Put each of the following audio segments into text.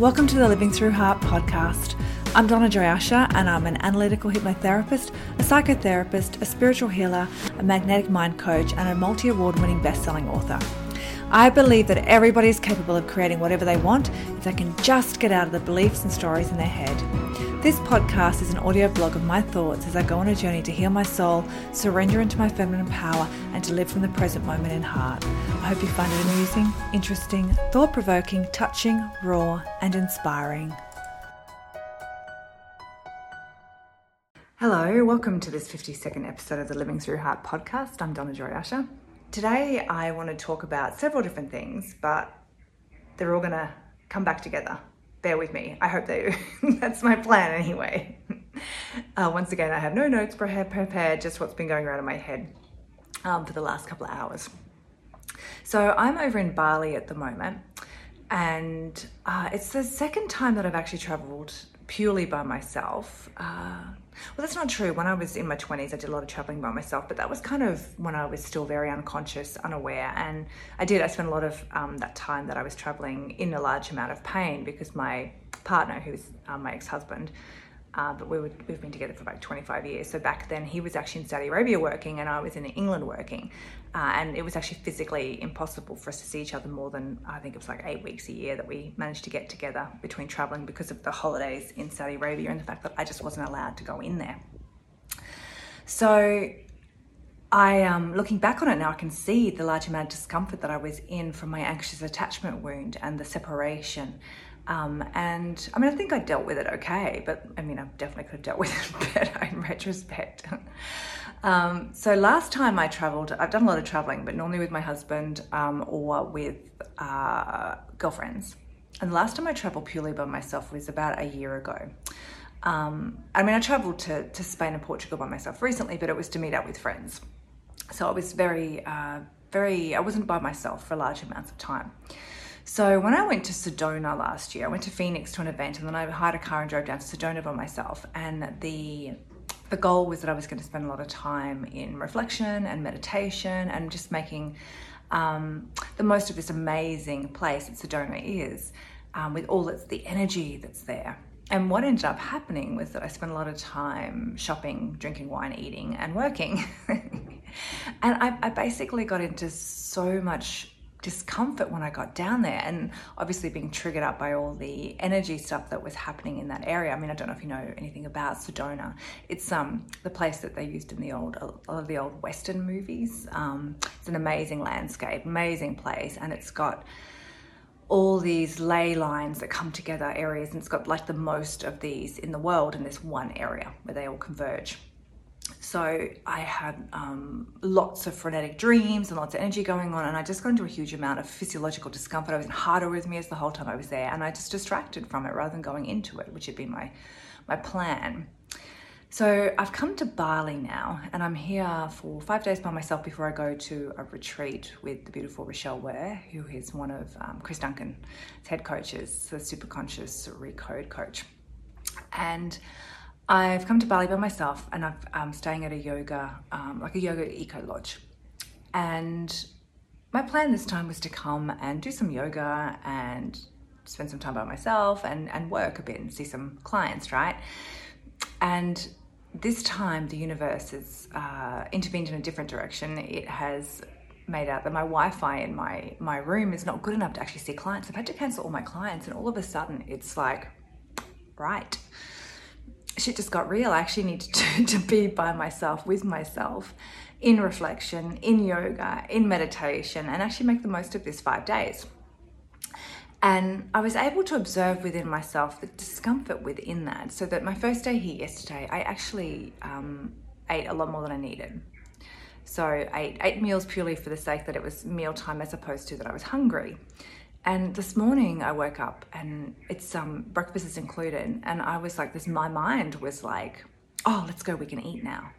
Welcome to the Living Through Heart podcast. I'm Donna Joy Usher, and I'm an analytical hypnotherapist, a psychotherapist, a spiritual healer, a magnetic mind coach, and a multi award winning best selling author. I believe that everybody is capable of creating whatever they want if they can just get out of the beliefs and stories in their head. This podcast is an audio blog of my thoughts as I go on a journey to heal my soul, surrender into my feminine power, and to live from the present moment in heart. I hope you find it amusing, interesting, thought provoking, touching, raw, and inspiring. Hello, welcome to this 52nd episode of the Living Through Heart podcast. I'm Donna Joy Usher. Today, I want to talk about several different things, but they're all going to come back together. Bear with me. I hope they That's my plan anyway. Uh, once again, I have no notes prepared, just what's been going around in my head um, for the last couple of hours. So I'm over in Bali at the moment, and uh, it's the second time that I've actually traveled purely by myself. Uh, well, that's not true. When I was in my 20s, I did a lot of traveling by myself, but that was kind of when I was still very unconscious, unaware. And I did, I spent a lot of um, that time that I was traveling in a large amount of pain because my partner, who's um, my ex husband, uh, but we were, we've been together for about 25 years. So back then, he was actually in Saudi Arabia working, and I was in England working. Uh, and it was actually physically impossible for us to see each other more than I think it was like eight weeks a year that we managed to get together between traveling because of the holidays in Saudi Arabia and the fact that I just wasn't allowed to go in there. So I, um, looking back on it now, I can see the large amount of discomfort that I was in from my anxious attachment wound and the separation um, and I mean, I think I dealt with it okay, but I mean, I definitely could have dealt with it better in retrospect. um, so last time I traveled, I've done a lot of traveling, but normally with my husband um, or with uh, girlfriends. And the last time I traveled purely by myself was about a year ago. Um, I mean, I traveled to, to Spain and Portugal by myself recently, but it was to meet up with friends. So I was very, uh, very, I wasn't by myself for large amounts of time. So when I went to Sedona last year, I went to Phoenix to an event and then I hired a car and drove down to Sedona by myself. And the the goal was that I was going to spend a lot of time in reflection and meditation and just making um, the most of this amazing place that Sedona is, um, with all its the energy that's there. And what ended up happening was that I spent a lot of time shopping, drinking wine, eating, and working. and I, I basically got into so much discomfort when I got down there, and obviously being triggered up by all the energy stuff that was happening in that area. I mean, I don't know if you know anything about Sedona. It's um the place that they used in the old a lot of the old Western movies. Um, it's an amazing landscape, amazing place, and it's got all these ley lines that come together areas, and it's got like the most of these in the world in this one area where they all converge. So I had um, lots of frenetic dreams and lots of energy going on, and I just got into a huge amount of physiological discomfort. I was in heart arrhythmias the whole time I was there, and I just distracted from it rather than going into it, which had been my my plan. So I've come to Bali now, and I'm here for five days by myself before I go to a retreat with the beautiful Rochelle Ware, who is one of um, Chris Duncan's head coaches, the Super Conscious Recode coach, and I've come to Bali by myself and I'm um, staying at a yoga, um, like a yoga eco lodge. And my plan this time was to come and do some yoga and spend some time by myself and, and work a bit and see some clients, right? And this time the universe has uh, intervened in a different direction. It has made out that my Wi-Fi in my my room is not good enough to actually see clients. I've had to cancel all my clients, and all of a sudden it's like, right, shit just got real. I actually needed to, to be by myself, with myself, in reflection, in yoga, in meditation, and actually make the most of this five days. And I was able to observe within myself the discomfort within that. So that my first day here yesterday, I actually um, ate a lot more than I needed. So I ate eight meals purely for the sake that it was mealtime as opposed to that I was hungry. And this morning I woke up and it's um breakfast is included and I was like this my mind was like, oh let's go, we can eat now.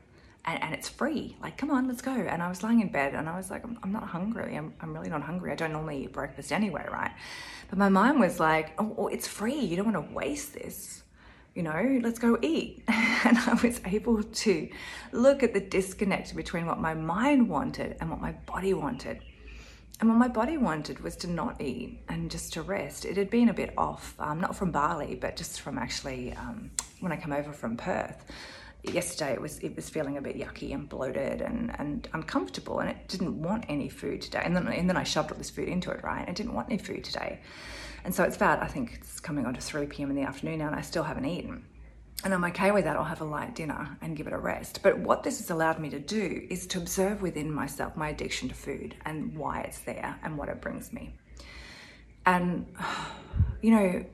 And, and it's free. Like, come on, let's go. And I was lying in bed and I was like, I'm, I'm not hungry. I'm, I'm really not hungry. I don't normally eat breakfast anyway, right? But my mind was like, oh, oh it's free. You don't want to waste this. You know, let's go eat. and I was able to look at the disconnect between what my mind wanted and what my body wanted And what my body wanted was to not eat and just to rest. It had been a bit off, um, not from Bali, but just from actually um, when I came over from Perth. Yesterday it was it was feeling a bit yucky and bloated and, and uncomfortable, and it didn't want any food today. And then and then I shoved all this food into it, right? I didn't want any food today, and so it's about I think it's coming on to three p.m. in the afternoon now, and I still haven't eaten and I'm okay with that. I'll have a light dinner and give it a rest. But what this has allowed me to do is to observe within myself my addiction to food and why it's there and what it brings me. And, you know,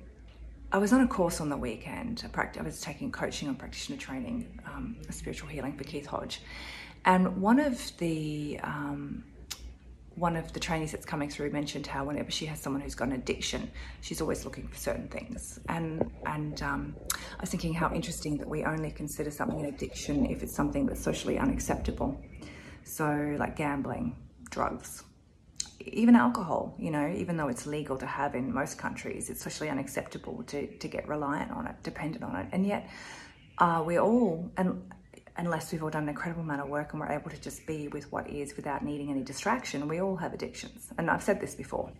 I was on a course on the weekend. I was taking coaching and practitioner training, um, spiritual healing for Keith Hodge. And one of the um, one of the trainees that's coming through mentioned how whenever she has someone who's got an addiction, she's always looking for certain things. And and um, I was thinking how interesting that we only consider something an addiction if it's something that's socially unacceptable. So like gambling, drugs, even alcohol. You know, even though it's legal to have in most countries, it's socially unacceptable to to get reliant on it, dependent on it, and yet. Uh, we all, and unless we've all done an incredible amount of work and we're able to just be with what is without needing any distraction, we all have addictions. And I've said this before.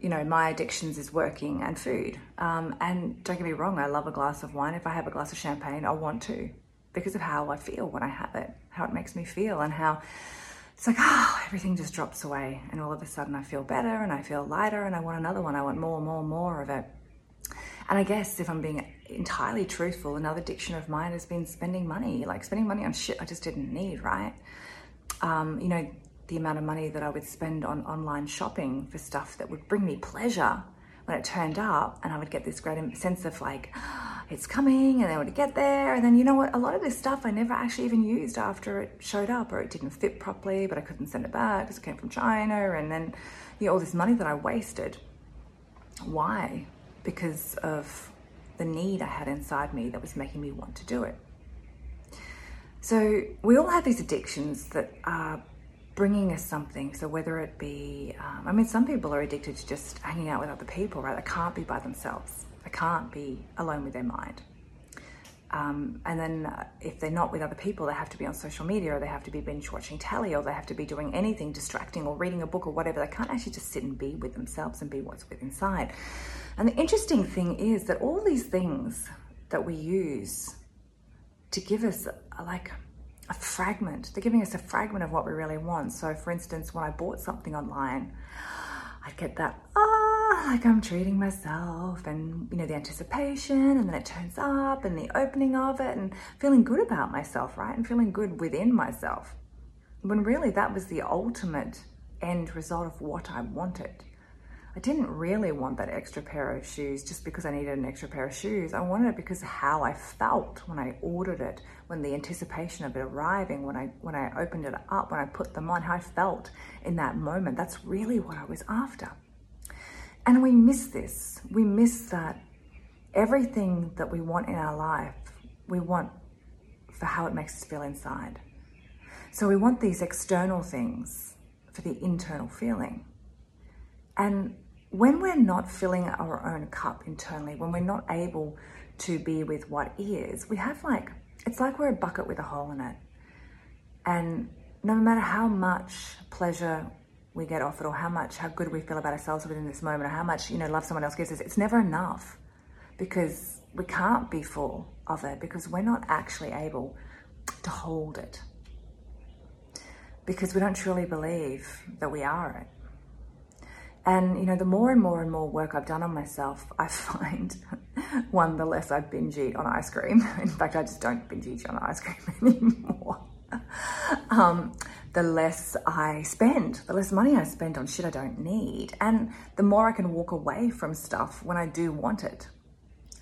You know, my addictions is working and food. Um, and don't get me wrong, I love a glass of wine. If I have a glass of champagne, I want to because of how I feel when I have it, how it makes me feel, and how it's like, oh, everything just drops away. And all of a sudden I feel better and I feel lighter and I want another one. I want more, more, more of it. And I guess if I'm being entirely truthful, another addiction of mine has been spending money, like spending money on shit I just didn't need, right? Um, you know, the amount of money that I would spend on online shopping for stuff that would bring me pleasure when it turned up, and I would get this great sense of like, it's coming, and then I would get there, and then you know what? A lot of this stuff I never actually even used after it showed up, or it didn't fit properly, but I couldn't send it back because it came from China, and then you know all this money that I wasted. Why? Because of the need I had inside me that was making me want to do it. So, we all have these addictions that are bringing us something. So, whether it be, um, I mean, some people are addicted to just hanging out with other people, right? They can't be by themselves, they can't be alone with their mind. Um, and then uh, if they're not with other people, they have to be on social media or they have to be binge watching telly or they have to be doing anything distracting or reading a book or whatever. They can't actually just sit and be with themselves and be what's within inside. And the interesting thing is that all these things that we use to give us a, like a fragment, they're giving us a fragment of what we really want. So, for instance, when I bought something online, I get that, ah, like I'm treating myself and, you know, the anticipation and then it turns up and the opening of it and feeling good about myself, right? And feeling good within myself. When really that was the ultimate end result of what I wanted. I didn't really want that extra pair of shoes just because I needed an extra pair of shoes. I wanted it because how I felt when I ordered it, when the anticipation of it arriving, when I when I opened it up, when I put them on, how I felt in that moment. That's really what I was after. And we miss this. We miss that everything that we want in our life, we want for how it makes us feel inside. So we want these external things for the internal feeling. And when we're not filling our own cup internally, when we're not able to be with what is, we have like, it's like we're a bucket with a hole in it. And no matter how much pleasure we get off it or how much, how good we feel about ourselves within this moment or how much, you know, love someone else gives us, it's never enough because we can't be full of it because we're not actually able to hold it because we don't truly believe that we are it. And you know, the more and more and more work I've done on myself, I find one, the less I binge eat on ice cream. In fact, I just don't binge eat on ice cream anymore. um, the less I spend, the less money I spend on shit I don't need. And the more I can walk away from stuff when I do want it.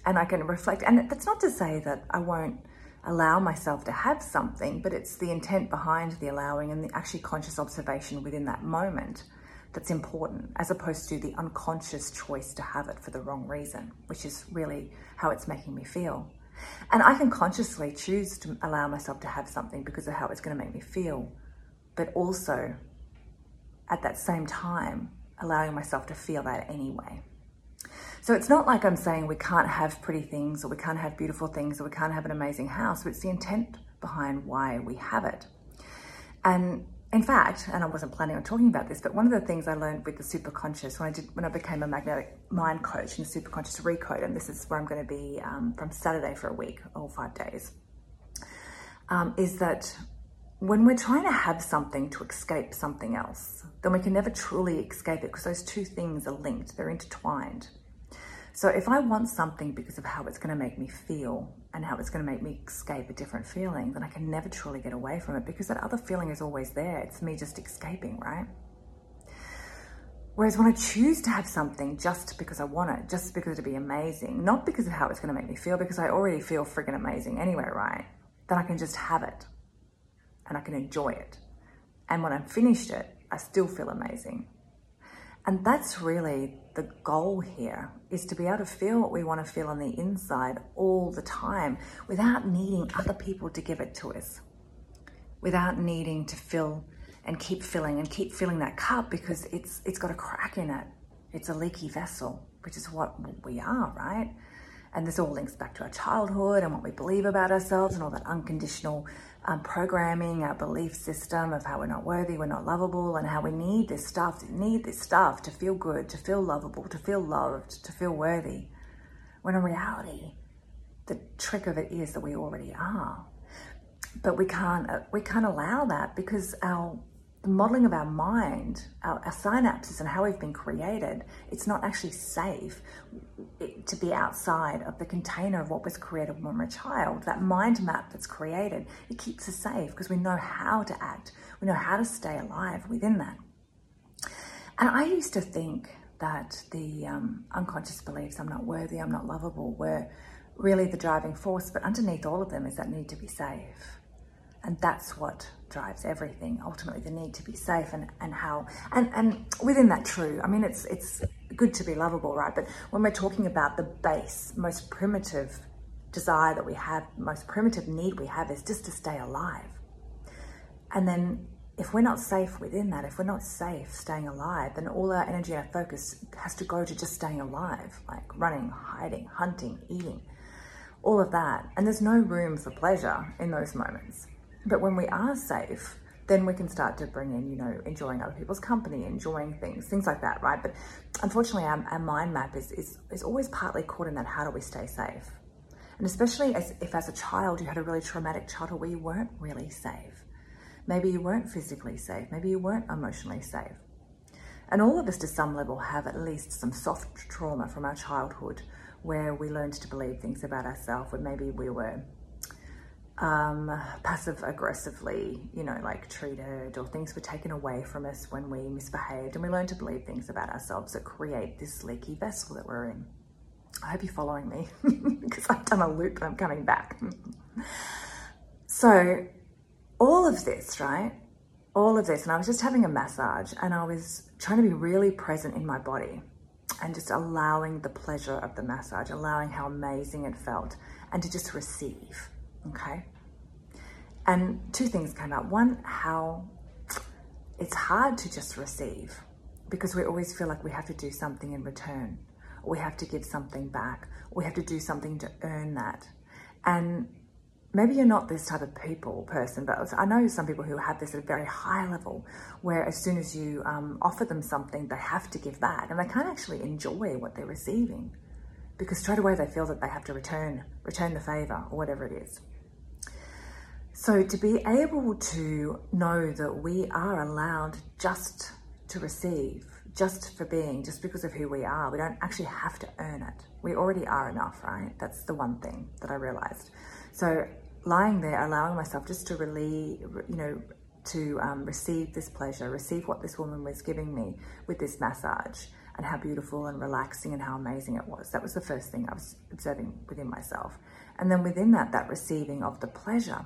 And I can reflect. And that's not to say that I won't allow myself to have something, but it's the intent behind the allowing and the actually conscious observation within that moment that's important, as opposed to the unconscious choice to have it for the wrong reason, which is really how it's making me feel. And I can consciously choose to allow myself to have something because of how it's going to make me feel, but also at that same time, allowing myself to feel that anyway. So it's not like I'm saying we can't have pretty things or we can't have beautiful things or we can't have an amazing house, but it's the intent behind why we have it. And in fact, and I wasn't planning on talking about this, but one of the things I learned with the superconscious when I did when I became a magnetic mind coach and the superconscious recode, and this is where I'm going to be um, from Saturday for a week, all five days, um, is that when we're trying to have something to escape something else, then we can never truly escape it because those two things are linked, they're intertwined. So if I want something because of how it's going to make me feel and how it's going to make me escape a different feeling, then I can never truly get away from it because that other feeling is always there. It's me just escaping, right? Whereas when I choose to have something just because I want it, just because it'll be amazing, not because of how it's going to make me feel, because I already feel friggin' amazing anyway, right? Then I can just have it and I can enjoy it. And when I've finished it, I still feel amazing. And that's really the goal here is to be able to feel what we want to feel on the inside all the time without needing other people to give it to us. Without needing to fill and keep filling and keep filling that cup because it's it's got a crack in it. It's a leaky vessel, which is what we are, right? And this all links back to our childhood and what we believe about ourselves and all that unconditional um, programming, our belief system of how we're not worthy, we're not lovable, and how we need this stuff, need this stuff to feel good, to feel lovable, to feel loved, to feel worthy. When in reality, the trick of it is that we already are. But we can't uh, we can't allow that because our the modeling of our mind, our, our, synapses, and how we've been created, it's not actually safe to be outside of the container of what was created when we are a child. That mind map that's created, it keeps us safe because we know how to act, we know how to stay alive within that. And I used to think that the um, unconscious beliefs, I'm not worthy, I'm not lovable, were really the driving force, but underneath all of them is that need to be safe and that's what drives everything ultimately the need to be safe and, and how and, and within that true. I mean it's it's good to be lovable right? But when we're talking about the base most primitive desire that we have most primitive need we have is just to stay alive. And then if we're not safe within that if we're not safe staying alive then all our energy and our focus has to go to just staying alive like running hiding hunting eating all of that. And there's no room for pleasure in those moments but when we are safe, then we can start to bring in, you know, enjoying other people's company, enjoying things, things like that, right? But unfortunately, our, our mind map is, is, is always partly caught in that how do we stay safe? And especially as, if as a child you had a really traumatic childhood where you weren't really safe. Maybe you weren't physically safe. Maybe you weren't emotionally safe. And all of us, to some level, have at least some soft trauma from our childhood where we learned to believe things about ourselves, where maybe we were um, passive aggressively, you know, like treated or things were taken away from us when we misbehaved and we learn to believe things about ourselves that create this leaky vessel that we're in. I hope you're following me because I've done a loop and I'm coming back. so, all of this, right? All of this, and I was just having a massage and I was trying to be really present in my body and just allowing the pleasure of the massage, allowing how amazing it felt, and to just receive Okay. And two things came up. One, how it's hard to just receive because we always feel like we have to do something in return, or we have to give something back, or we have to do something to earn that. And maybe you're not this type of people person, but I know some people who have this at a very high level where as soon as you um, offer them something, they have to give back and they can't actually enjoy what they're receiving because straight away they feel that they have to return, return the favor or whatever it is. So to be able to know that we are allowed just to receive, just for being, just because of who we are, we don't actually have to earn it. We already are enough, right? That's the one thing that I realized. So lying there, allowing myself just to really, you know, to um, receive this pleasure, receive what this woman was giving me with this massage and how beautiful and relaxing and how amazing it was. That was the first thing I was observing within myself. And then within that, that receiving of the pleasure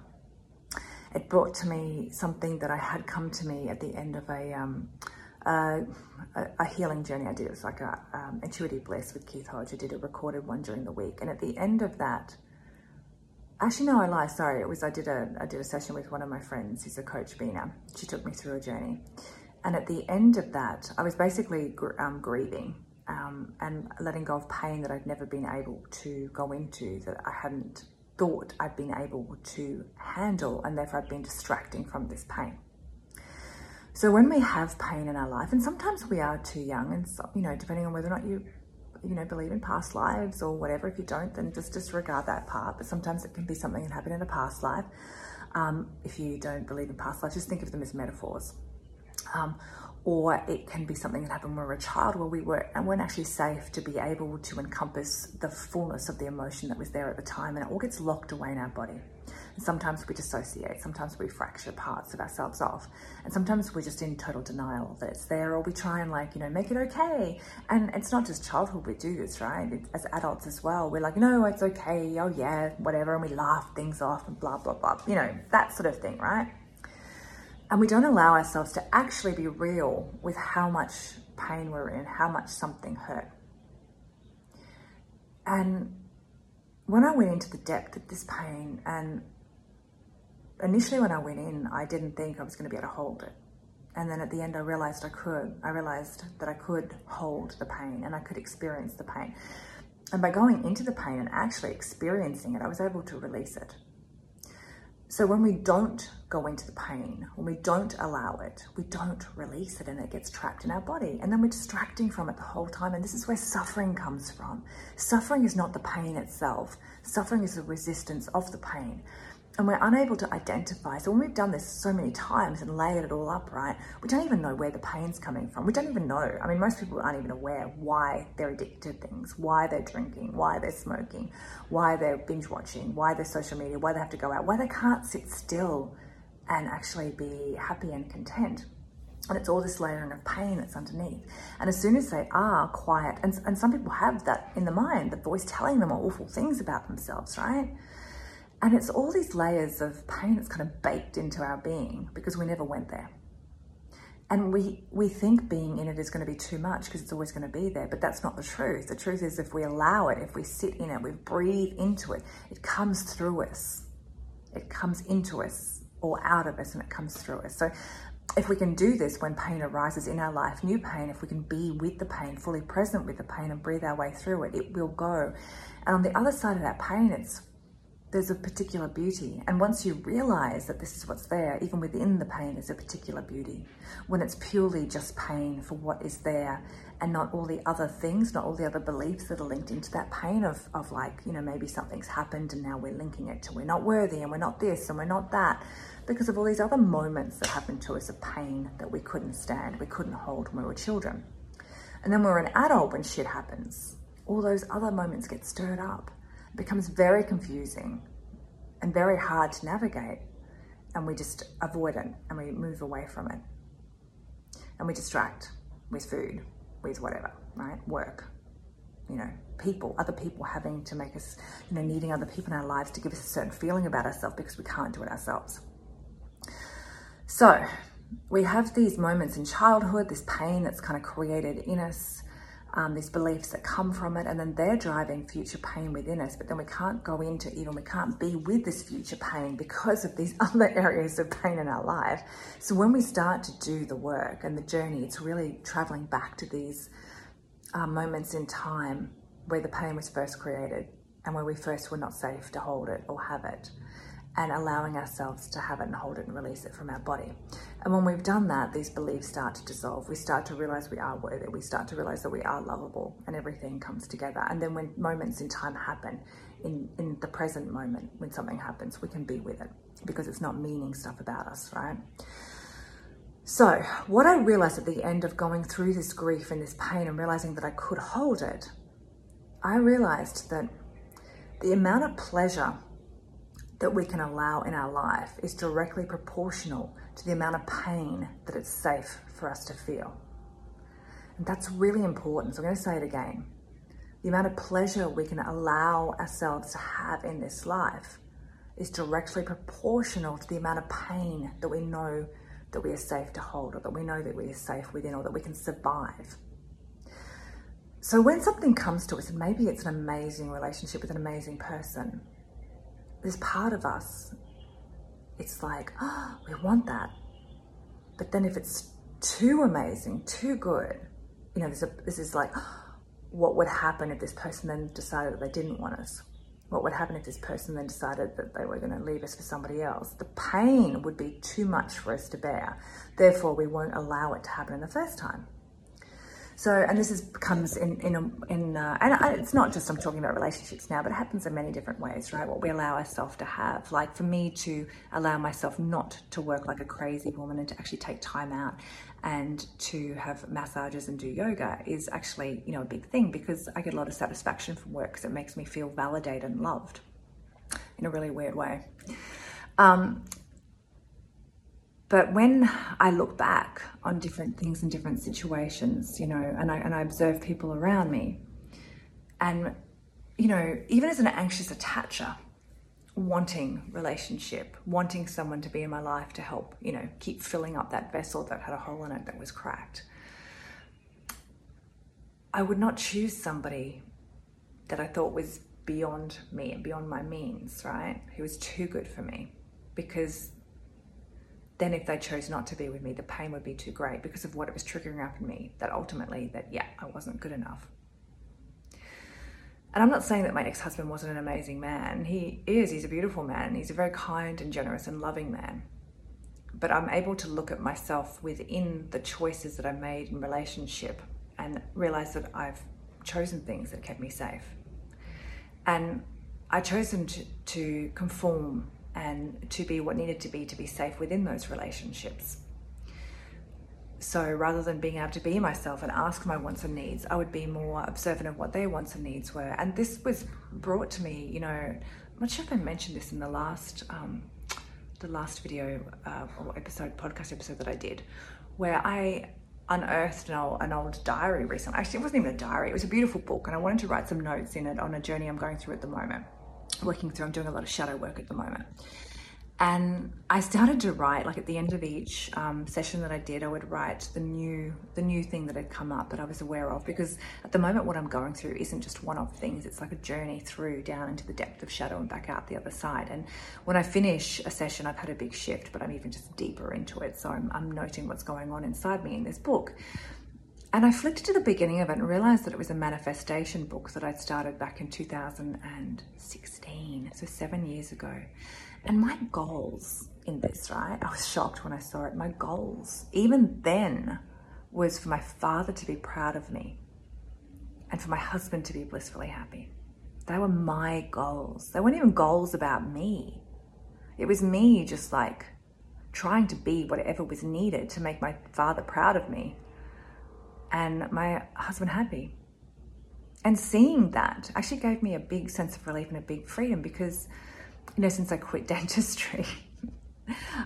it brought to me something that I had come to me at the end of a um, a, a, healing journey I did. It was like a um, intuitive bliss with Keith Hodge. I did a recorded one during the week, and at the end of that, actually no, I lie. Sorry, it was I did a I did a session with one of my friends. He's a coach, Bina. She took me through a journey, and at the end of that, I was basically gr- um, grieving. Um, and letting go of pain that I'd never been able to go into, that I hadn't thought I'd been able to handle, and therefore I'd been distracting from this pain. So when we have pain in our life, and sometimes we are too young, and so, you know, depending on whether or not you, you know, believe in past lives or whatever. If you don't, then just disregard that part. But sometimes it can be something that happened in a past life. Um, if you don't believe in past lives, just think of them as metaphors. Um, or it can be something that happened when we were a child where we were and weren't actually safe to be able to encompass the fullness of the emotion that was there at the time and it all gets locked away in our body. And sometimes we dissociate, sometimes we fracture parts of ourselves off, and sometimes we're just in total denial that it's there, or we try and like, you know, make it okay. And it's not just childhood we do this, right? As adults as well, we're like, no, it's okay, oh yeah, whatever, and we laugh things off and blah, blah, blah, you know, that sort of thing, right? And we don't allow ourselves to actually be real with how much pain we're in, how much something hurt. And when I went into the depth of this pain and initially when I went in, I didn't think I was going to be able to hold it. And then at the end, I realized I could. I realized that I could hold the pain and I could experience the pain. And by going into the pain and actually experiencing it, I was able to release it. So when we don't go into the pain, when we don't allow it, we don't release it and it gets trapped in our body. And then we're distracting from it the whole time. And this is where suffering comes from. Suffering is not the pain itself, suffering is the resistance of the pain and we're unable to identify. So when we've done this so many times and layered it all up, right, we don't even know where the pain's coming from. We don't even know. I mean, most people aren't even aware why they're addicted to things, why they're drinking, why they're smoking, why they're binge watching, why they're social media, why they have to go out, why they can't sit still and actually be happy and content. And it's all this layering of pain that's underneath. And as soon as they are quiet, and, and some people have that in the mind, the voice telling them awful things about themselves, right? And it's all these layers of pain that's kind of baked into our being because we never went there. And we, we think being in it is going to be too much because it's always going to be there, but that's not the truth. The truth is, if we allow it, if we sit in it, we breathe into it, it comes through us. It comes into us or out of us and it comes through us. So, if we can do this when pain arises in our life, new pain, if we can be with the pain, fully present with the pain and breathe our way through it, it will go. And on the other side of that pain, it's there's a particular beauty. And once you realize that this is what's there, even within the pain, is a particular beauty. When it's purely just pain for what is there and not all the other things, not all the other beliefs that are linked into that pain of, of like, you know, maybe something's happened and now we're linking it to we're not worthy and we're not this and we're not that because of all these other moments that happened to us of pain that we couldn't stand, we couldn't hold when we were children. And then we're an adult, when shit happens, all those other moments get stirred up becomes very confusing and very hard to navigate. And we just avoid it and we move away from it. And we distract with food, with whatever, right? Work, you know, people, other people having to make us, you know, needing other people in our lives to give us a certain feeling about ourselves because we can't do it ourselves. So we have these moments in childhood, this pain that's kind of created in us um, these beliefs that come from it, and then they're driving future pain within us. But then we can't go into even, we can't be with this future pain because of these other areas of pain in our life. So when we start to do the work and the journey, it's really traveling back to these uh, moments in time where the pain was first created and where we first were not safe to hold it or have it and allowing ourselves to have it and hold it and release it from our body. And when we've done that, these beliefs start to dissolve. We start to realize we are worthy. We start to realize that we are lovable and everything comes together. And then when moments in time happen, in, in the present moment, when something happens, we can be with it because it's not meaning stuff about us, right? So, what I realized at the end of going through this grief and this pain and realizing that I could hold it, I realized that the amount of pleasure that we can allow in our life is directly proportional to the amount of pain that it's safe for us to feel. And that's really important. So I'm going to say it again. The amount of pleasure we can allow ourselves to have in this life is directly proportional to the amount of pain that we know that we are safe to hold or that we know that we are safe within or that we can survive. So when something comes to us, and maybe it's an amazing relationship with an amazing person, this part of us, it's like, oh, we want that. But then if it's too amazing, too good, you know, this, this is like, oh, what would happen if this person then decided that they didn't want us? what would happen if this person then decided that they were going to leave us for somebody else? The pain would be too much for us to bear. Therefore, we won't allow it to happen in the first time. So, and this is comes in in in, uh, and it's not just I'm talking about relationships now, but it happens in many different ways, right? What we allow ourselves to have, like for me to allow myself not to work like a crazy woman and to actually take time out and to have massages and do yoga is actually you know a big thing because I get a lot of satisfaction from work because it makes me feel validated and loved in a really weird way. Um, but when I look back on different things and different situations, you know, and I, and I observe people around me, and, you know, even as an anxious attacher, wanting relationship, wanting someone to be in my life to help, you know, keep filling up that vessel that had a hole in it that was cracked. I would not choose somebody that I thought was beyond me and beyond my means, right? Who was too good for me because then if they chose not to be with me, the pain would be too great because of what it was triggering up in me that ultimately that, yeah, I wasn't good enough. And I'm not saying that my ex-husband wasn't an amazing man. He is, he's a beautiful man. He's a very kind and generous and loving man. But I'm able to look at myself within the choices that I made in relationship and realize that I've chosen things that kept me safe. And I chosen to, to conform and to be what needed to be to be safe within those relationships. So rather than being able to be myself and ask my wants and needs, I would be more observant of what their wants and needs were. And this was brought to me, you know, I'm not sure if I mentioned this in the last, um, the last video uh, or episode, podcast episode that I did, where I unearthed an old, an old diary recently. Actually, it wasn't even a diary; it was a beautiful book, and I wanted to write some notes in it on a journey I'm going through at the moment working through, I'm doing a lot of shadow work at the moment. And I started to write, like at the end of each um, session that I did, I would write the new, the new thing that had come up that I was aware of. Because at the moment, what I'm going through isn't just one-off things; it's like a journey through down into the depth of shadow and back out the other side. And when I finish a session, I've had a big shift, but I'm even just deeper into it. So I'm, I'm noting what's going on inside me in this book. And I flicked to the beginning of it and realized that it was a manifestation book that I'd started back in 2016, so seven years ago. And my goals in this, right? I was shocked when I saw it. My goals, even then, was for my father to be proud of me and for my husband to be blissfully happy. They were my goals. They weren't even goals about me. It was me just like trying to be whatever was needed to make my father proud of me and my husband happy. And seeing that actually gave me a big sense of relief and a big freedom because, you know, since I quit dentistry,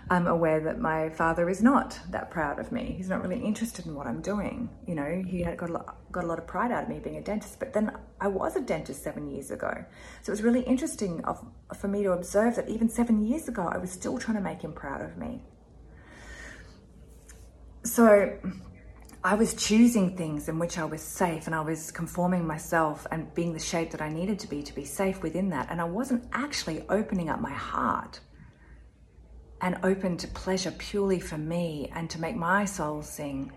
I'm aware that my father is not that proud of me. He's not really interested in what I'm doing. You know, he had got a lot, got a lot of pride out of me being a dentist. But then I was a dentist seven years ago, so it was really interesting of, for me to observe that even seven years ago, I was still trying to make him proud of me. So I was choosing things in which I was safe and I was conforming myself and being the shape that I needed to be to be safe within that. And I wasn't actually opening up my heart and open to pleasure purely for me and to make my soul sing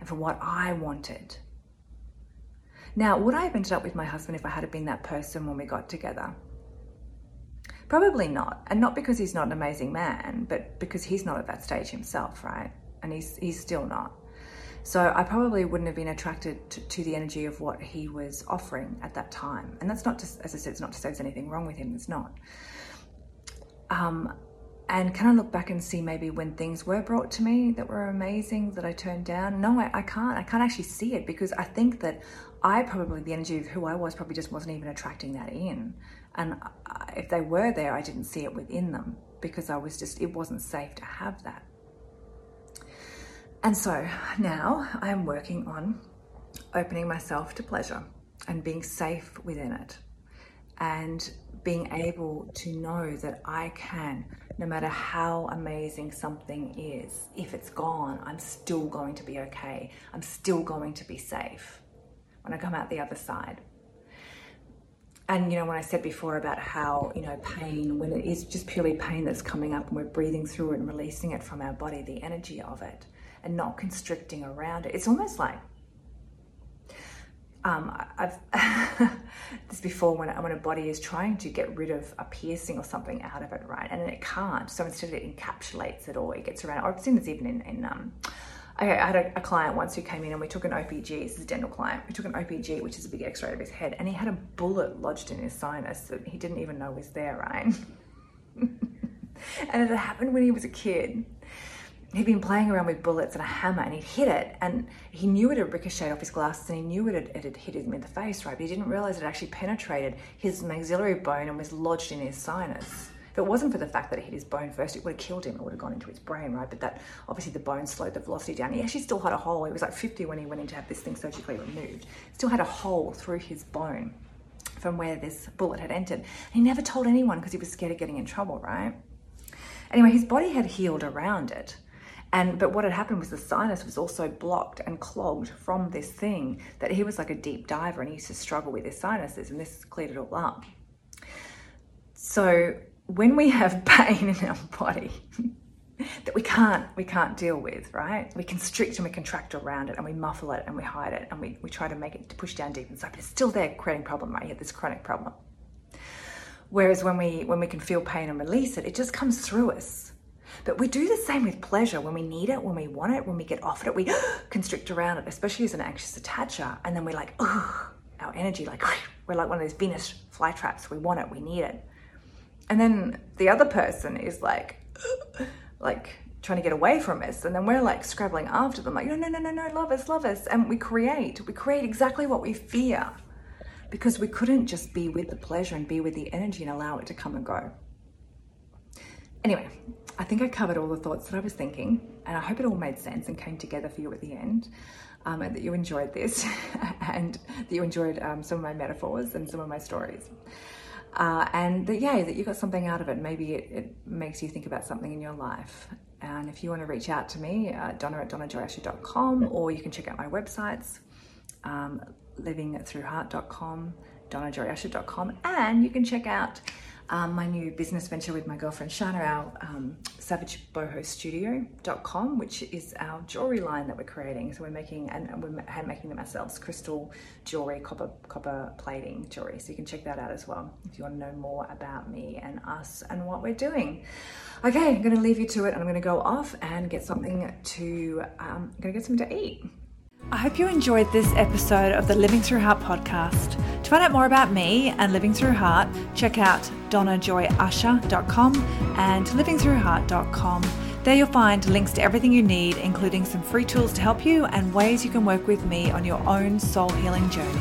and for what I wanted. Now, would I have ended up with my husband if I had been that person when we got together? Probably not. And not because he's not an amazing man, but because he's not at that stage himself, right? And he's, he's still not. So I probably wouldn't have been attracted to, to, the energy of what he was offering at that time. And that's not to, as I said, it's not to say there's anything wrong with him, it's not. Um, and can I look back and see maybe when things were brought to me that were amazing that I turned down? No, I, I can't. I can't actually see it because I think that I probably, the energy of who I was probably just wasn't even attracting that in. And if they were there, I didn't see it within them because I was just, it wasn't safe to have that. And so now I'm working on opening myself to pleasure and being safe within it and being able to know that I can, no matter how amazing something is, if it's gone, I'm still going to be okay. I'm still going to be safe when I come out the other side. And you know, when I said before about how, you know, pain, when it is just purely pain that's coming up and we're breathing through it and releasing it from our body, the energy of it, and not constricting around it. It's almost like um, I've this before when when a body is trying to get rid of a piercing or something out of it, right? And it can't. So instead it encapsulates it or it gets around. I've seen this even in, in um, okay, I had a, a, client once who came in and we took an OPG. This is a dental client. We took an OPG, which is a big X-ray of his head, and he had a bullet lodged in his sinus that he didn't even know was there, right? and it happened when he was a kid he'd been playing around with bullets and a hammer and he'd hit it and he knew it had ricocheted off his glasses and he knew it had, it had hit him in the face, right? But he didn't realize it actually penetrated his maxillary bone and was lodged in his sinus. If it wasn't for the fact that it hit his bone first, it would have killed him. It would have gone into his brain, right? But that obviously the bone slowed the velocity down. He actually still had a hole. He was like 50 when he went in to have this thing surgically removed. Still had a hole through his bone from where this bullet had entered. He never told anyone because he was scared of getting in trouble, right? Anyway, his body had healed around it. And but what had happened was the sinus was also blocked and clogged from this thing that he was like a deep diver and he used to struggle with his sinuses and this cleared it all up. So when we have pain in our body that we can't we can't deal with, right? We constrict and we contract around it and we muffle it and we hide it and we, we try to make it to push down deep inside, but it's still there creating problem, right? You have this chronic problem. Whereas when we when we can feel pain and release it, it just comes through us but we do the same with pleasure when we need it, when we want it, when we get offered it, we constrict around it, especially as an anxious attacher. And then we're like, oh, our energy, like, we're like one of those Venus flytraps. We want it, we need it. And then the other person is like, like, trying to get away from us and then we're like scrabbling after them like no no no no no love us love us and we create we create exactly what we fear because we couldn't just be with the pleasure and be with the energy and allow it to come and go anyway I think I covered all the thoughts that I was thinking, and I hope it all made sense and came together for you at the end. Um, and that you enjoyed this and that you enjoyed um, some of my metaphors and some of my stories. Uh, and that, yeah, that you got something out of it. Maybe it, it, makes you think about something in your life. And if you want to reach out to me, uh, donna at donnajoyusher.com, or you can check out my websites, um, livingthroughheart.com, donnajoyusher.com, and you can check out um, my new business venture with my girlfriend Shana, our um, savagebohostudio.com, which is our jewelry line that we're creating. So we're making and we're hand making them ourselves, crystal jewelry, copper copper plating jewelry. So you can check that out as well if you want to know more about me and us and what we're doing. Okay, I'm going to leave you to it, and I'm going to go off and get something to. Um, I'm going to get something to eat. I hope you enjoyed this episode of the Living Through Heart podcast. To find out more about me and Living Through Heart, check out donnajoyusher.com and livingthroughheart.com. There you'll find links to everything you need, including some free tools to help you and ways you can work with me on your own soul healing journey.